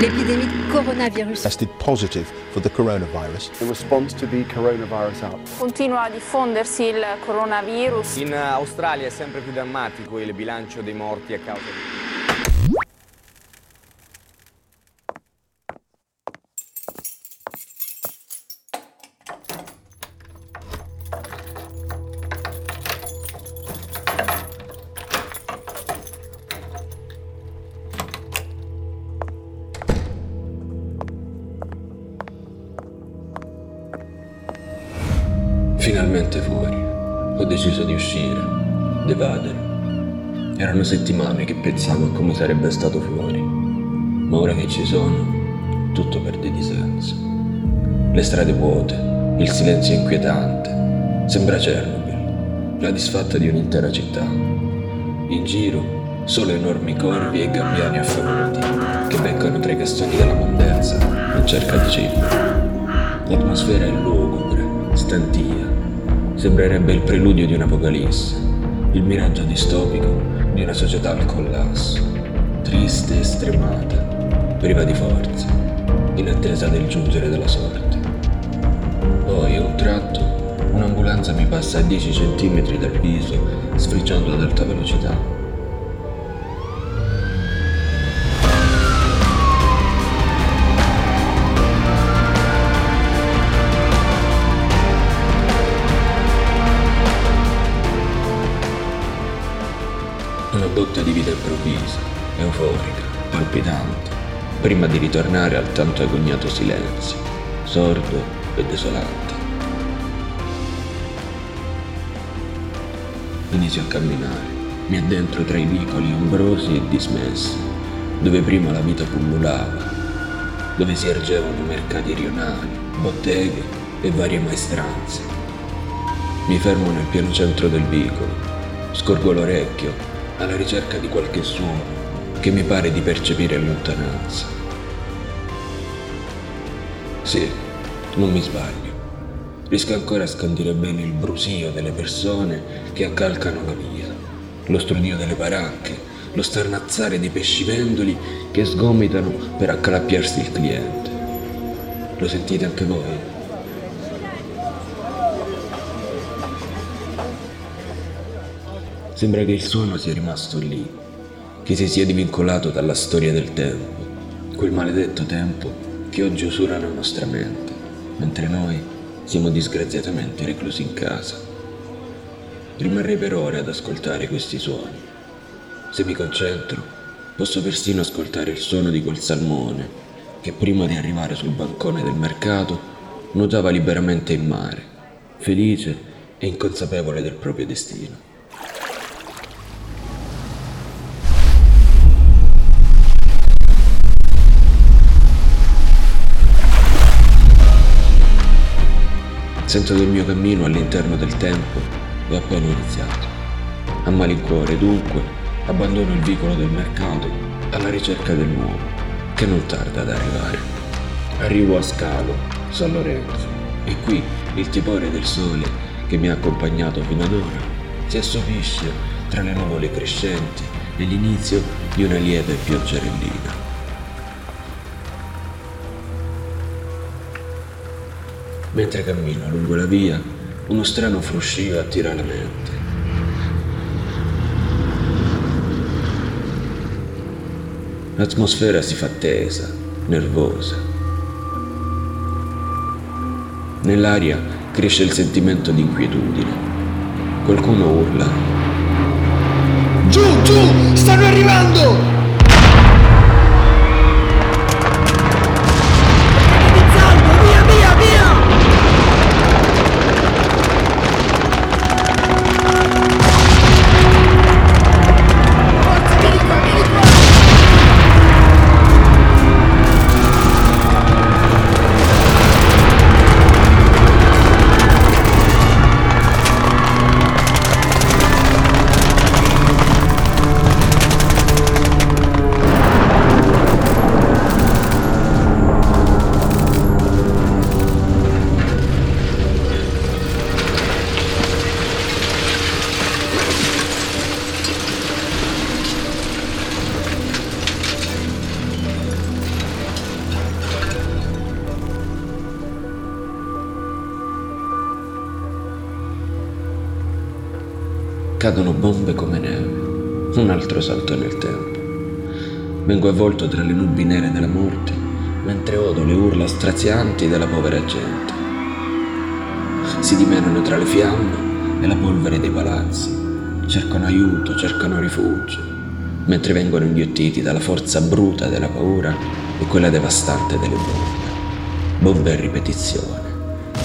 L'épidémie de coronavirus. tested positive for the coronavirus. In response to the coronavirus outbreak. Continua a diffondersi il coronavirus. In Australia è sempre più drammatico il bilancio dei morti a causa di... Finalmente fuori. Ho deciso di uscire, d'evadere. Erano settimane che pensavo a come sarebbe stato fuori. Ma ora che ci sono, tutto perde di senso. Le strade vuote, il silenzio inquietante. Sembra Chernobyl, la disfatta di un'intera città. In giro, solo enormi corvi e gabbiani affamati che beccano tra i castoni della mondezza in cerca di cibo. L'atmosfera è lugubre, stantia. Sembrerebbe il preludio di un'apocalisse, il miraggio distopico di una società al collasso, triste e stremata, priva di forza, in attesa del giungere della sorte. Poi, a un tratto, un'ambulanza mi passa a 10 cm dal viso, sfrecciando ad alta velocità. Botta di vita improvvisa, euforica, palpitante, prima di ritornare al tanto agognato silenzio, sordo e desolante. Inizio a camminare, mi addentro tra i vicoli ombrosi e dismessi, dove prima la vita pullulava, dove si ergevano mercati rionali, botteghe e varie maestranze. Mi fermo nel pieno centro del vicolo, scorgo l'orecchio alla ricerca di qualche suono che mi pare di percepire in lontananza. Sì, non mi sbaglio. Riesco ancora a scandire bene il brusio delle persone che accalcano la via, lo stronio delle baracche, lo starnazzare dei pescivendoli che sgomitano per accalappiarsi il cliente. Lo sentite anche voi? Sembra che il suono sia rimasto lì, che si sia divincolato dalla storia del tempo, quel maledetto tempo che oggi usura la nostra mente, mentre noi siamo disgraziatamente reclusi in casa. Rimarrei per ore ad ascoltare questi suoni. Se mi concentro, posso persino ascoltare il suono di quel salmone che prima di arrivare sul bancone del mercato nuotava liberamente in mare, felice e inconsapevole del proprio destino. Sento che il mio cammino all'interno del tempo è appena iniziato. A malincuore, dunque, abbandono il vicolo del mercato alla ricerca del nuovo, che non tarda ad arrivare. Arrivo a Scalo, San Lorenzo, e qui il tepore del sole che mi ha accompagnato fino ad ora si assopisce tra le nuvole crescenti e l'inizio di una lieve pioggerellina. Mentre cammino lungo la via, uno strano fruscio attira la mente. L'atmosfera si fa tesa, nervosa. Nell'aria cresce il sentimento di inquietudine. Qualcuno urla. Giù, giù! Stanno arrivando! Cadono bombe come neve. Un altro salto nel tempo. Vengo avvolto tra le nubi nere della morte, mentre odo le urla strazianti della povera gente. Si dimenano tra le fiamme e la polvere dei palazzi. Cercano aiuto, cercano rifugio, mentre vengono inghiottiti dalla forza bruta della paura e quella devastante delle bombe. Bombe a ripetizione,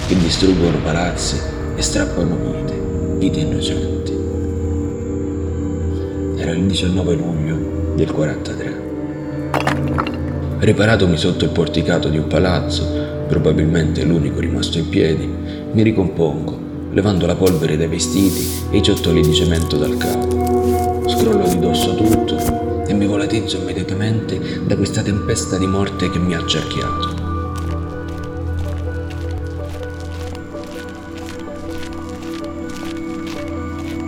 che distruggono palazzi e strappano vite, vite innocenti. Il 19 luglio del 43. Riparatomi sotto il porticato di un palazzo, probabilmente l'unico rimasto in piedi, mi ricompongo, levando la polvere dai vestiti e i ciottoli di cemento dal capo. Scrollo di dosso tutto e mi volatizzo immediatamente da questa tempesta di morte che mi ha accerchiato.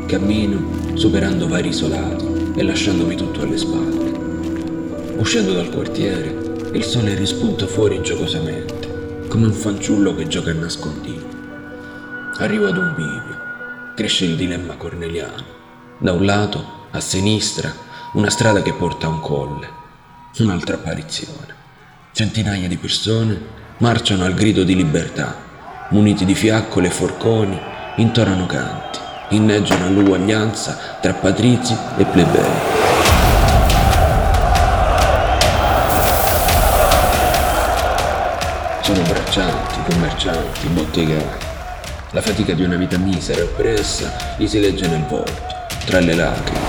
Cammino superando vari isolati e lasciandomi tutto alle spalle. Uscendo dal quartiere, il sole rispunta fuori giocosamente, come un fanciullo che gioca a nascondino. Arrivo ad un bivio. Cresce il dilemma corneliano. Da un lato, a sinistra, una strada che porta a un colle. Un'altra apparizione. Centinaia di persone marciano al grido di libertà, muniti di fiaccole e forconi, intonano canti inneggiano all'uguaglianza tra patrizi e plebei. Sono braccianti, commercianti, bottegari. La fatica di una vita misera e oppressa gli si legge nel volto, tra le lacrime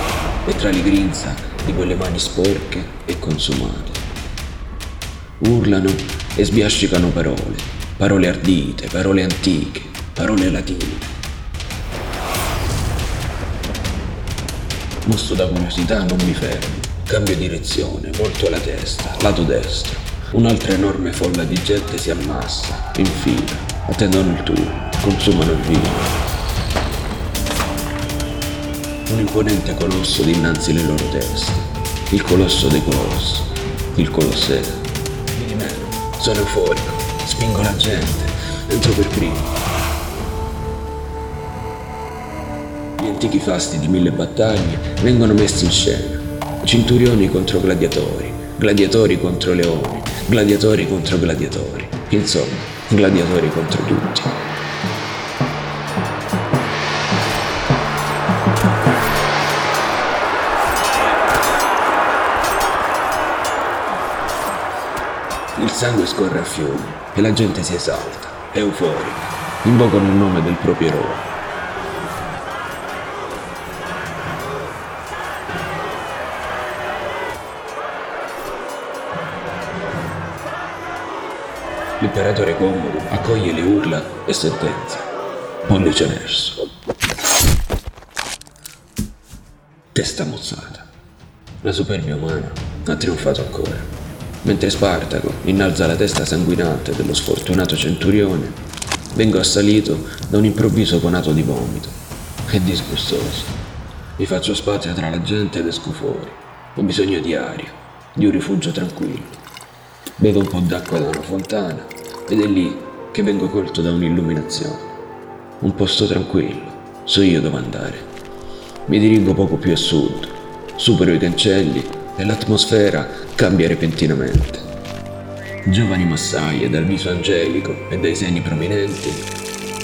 e tra le grinza di quelle mani sporche e consumate. Urlano e sbiascicano parole, parole ardite, parole antiche, parole latine Mosso da curiosità non mi fermo. Cambio direzione, volto la testa, lato destro. Un'altra enorme folla di gente si ammassa, in fila, attendono il turno, consumano il vino. Un imponente colosso dinanzi le loro teste. Il colosso dei colossi. Il colosseo. Mi dimeno. Sono euforico. Spingo la gente. Entro per primo. Gli antichi fasti di mille battaglie vengono messi in scena. Centurioni contro gladiatori, gladiatori contro leoni, gladiatori contro gladiatori. Insomma, gladiatori contro tutti. Il sangue scorre a fiumi e la gente si esalta, euforica, invocano il nome del proprio eroe. L'imperatore comodo accoglie le urla e sentenzia. Pollice verso. Testa mozzata. La superbia umana ha trionfato ancora. Mentre Spartaco innalza la testa sanguinante dello sfortunato centurione, vengo assalito da un improvviso conato di vomito. È disgustoso. Mi faccio spazio tra la gente ed esco fuori. Ho bisogno di aria, di un rifugio tranquillo. Bevo un po' d'acqua da una fontana ed è lì che vengo colto da un'illuminazione. Un posto tranquillo, so io dove andare. Mi dirigo poco più a sud, supero i cancelli e l'atmosfera cambia repentinamente. Giovani massaie dal viso angelico e dai seni prominenti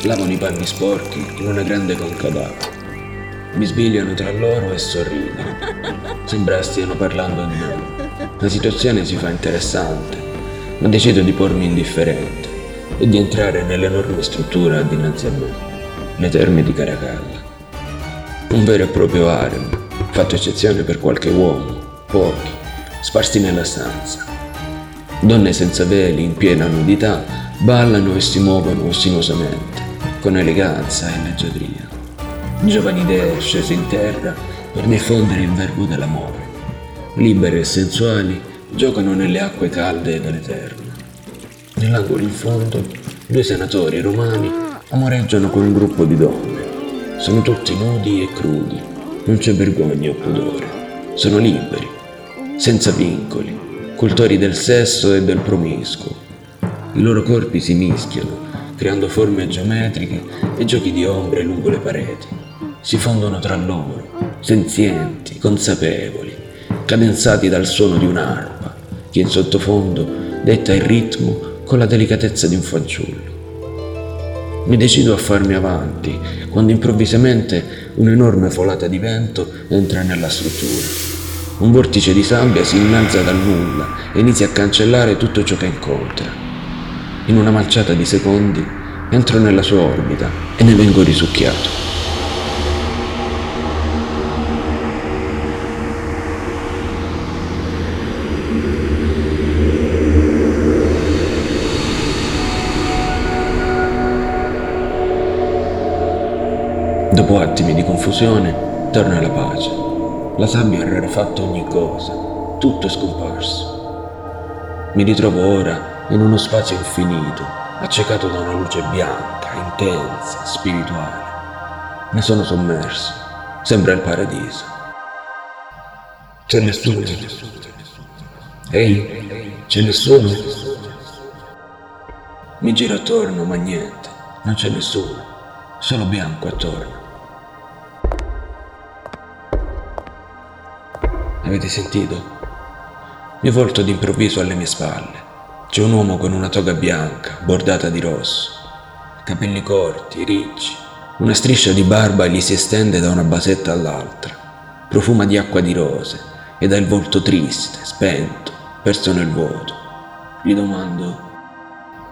lavano i panni sporchi in una grande conca d'acqua. Mi sbigliano tra loro e sorridono. Sembra stiano parlando di me. La situazione si fa interessante, ma decido di pormi indifferente e di entrare nell'enorme struttura dinanzi a me, le terme di Caracalla. Un vero e proprio harem, fatto eccezione per qualche uomo, pochi, sparsi nella stanza. Donne senza veli, in piena nudità, ballano e si muovono sinuosamente, con eleganza e leggiadria. Giovani idee scese in terra per diffondere il verbo dell'amore libere e sensuali, giocano nelle acque calde dell'Eterno. Nell'angolo in fondo, due senatori romani amoreggiano con un gruppo di donne. Sono tutti nudi e crudi, non c'è vergogna o pudore. Sono liberi, senza vincoli, cultori del sesso e del promiscuo. I loro corpi si mischiano, creando forme geometriche e giochi di ombre lungo le pareti. si fondono tra loro, senzienti, consapevoli, cadenzati dal suono di un'arpa, che in sottofondo detta il ritmo con la delicatezza di un fanciullo. Mi decido a farmi avanti quando improvvisamente un'enorme folata di vento entra nella struttura. Un vortice di sabbia si innalza dal nulla e inizia a cancellare tutto ciò che incontra. In una manciata di secondi entro nella sua orbita e ne vengo risucchiato. Dopo attimi di confusione, torna la pace. La sabbia ha rarefatto ogni cosa, tutto è scomparso. Mi ritrovo ora in uno spazio infinito, accecato da una luce bianca, intensa, spirituale. Ne sono sommerso, sembra il paradiso. C'è nessuno. Ehi, c'è nessuno? Mi giro attorno, ma niente, non c'è nessuno, solo bianco attorno. Avete sentito? Mi volto d'improvviso alle mie spalle. C'è un uomo con una toga bianca, bordata di rosso, capelli corti, ricci. Una striscia di barba gli si estende da una basetta all'altra. Profuma di acqua di rose ed ha il volto triste, spento, perso nel vuoto. Gli domando: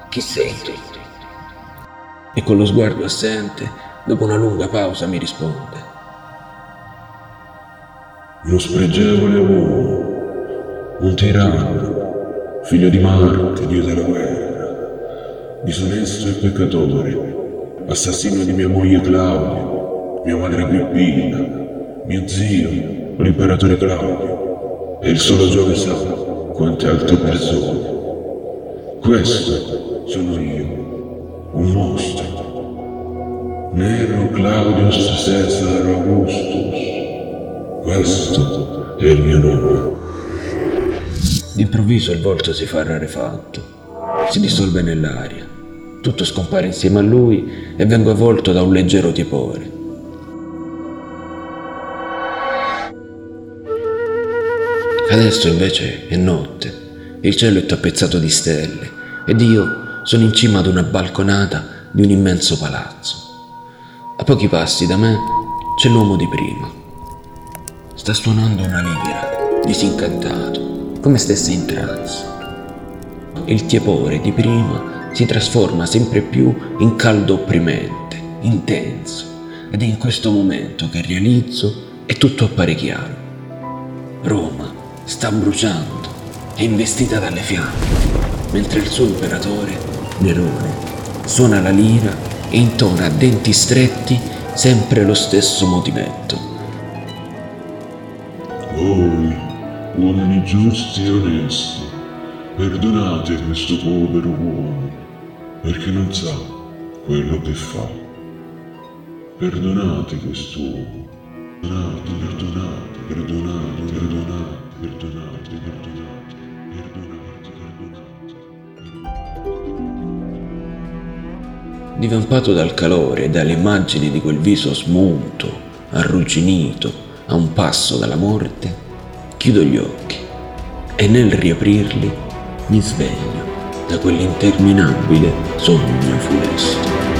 Chi sei tu? E con lo sguardo assente, dopo una lunga pausa, mi risponde: lo spregevole uomo, un tiranno, figlio di Marte, dio della guerra, disonesto e peccatore, assassino di mia moglie Claudia, mia madre Agrippina, mio zio, l'imperatore Claudio, e il solo Giove sa quante altre persone. Questo sono io, un mostro. Nero Claudius Caesar Augustus questo è il mio nome. D'improvviso il volto si fa rarefatto, si dissolve nell'aria. Tutto scompare insieme a lui e vengo avvolto da un leggero tiepore. Adesso invece è notte, il cielo è tappezzato di stelle ed io sono in cima ad una balconata di un immenso palazzo. A pochi passi da me c'è l'uomo di prima Sta suonando una lira, disincantato, come stesse in trance. Il tiepore di prima si trasforma sempre più in caldo opprimente, intenso, ed è in questo momento che realizzo e tutto appare chiaro. Roma sta bruciando, è investita dalle fiamme, mentre il suo imperatore, Nerone, suona la lira e intona a denti stretti sempre lo stesso movimento uomini giusti e onesti, perdonate questo povero uomo, perché non sa quello che fa. Perdonate quest'uomo. Perdonate, perdonate, perdonate, perdonate, perdonate, perdonate, perdonate, perdonate. Divampato dal calore e dalle immagini di quel viso smunto, arrugginito, a un passo dalla morte, chiudo gli occhi e nel riaprirli mi sveglio da quell'interminabile sogno funesto.